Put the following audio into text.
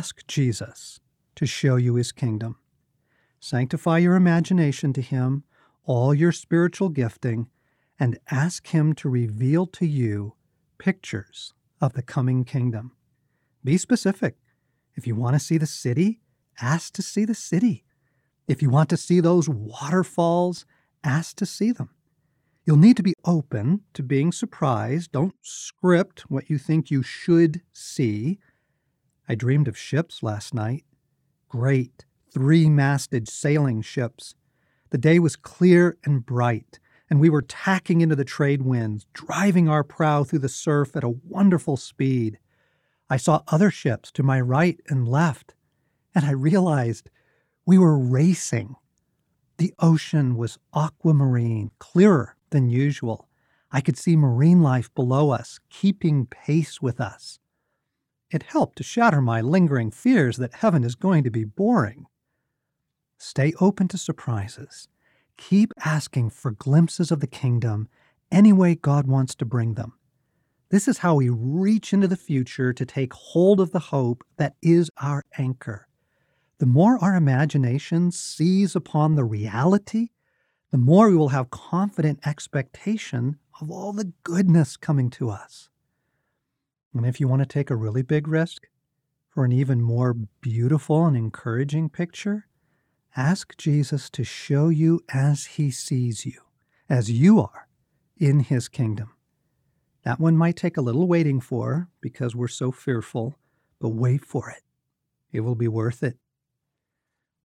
Ask Jesus to show you his kingdom. Sanctify your imagination to him, all your spiritual gifting, and ask him to reveal to you pictures of the coming kingdom. Be specific. If you want to see the city, ask to see the city. If you want to see those waterfalls, ask to see them. You'll need to be open to being surprised. Don't script what you think you should see. I dreamed of ships last night. Great, three masted sailing ships. The day was clear and bright, and we were tacking into the trade winds, driving our prow through the surf at a wonderful speed. I saw other ships to my right and left, and I realized we were racing. The ocean was aquamarine, clearer than usual. I could see marine life below us, keeping pace with us. It helped to shatter my lingering fears that heaven is going to be boring. Stay open to surprises. Keep asking for glimpses of the kingdom any way God wants to bring them. This is how we reach into the future to take hold of the hope that is our anchor. The more our imagination seize upon the reality, the more we will have confident expectation of all the goodness coming to us. And if you want to take a really big risk for an even more beautiful and encouraging picture, ask Jesus to show you as he sees you, as you are in his kingdom. That one might take a little waiting for because we're so fearful, but wait for it. It will be worth it.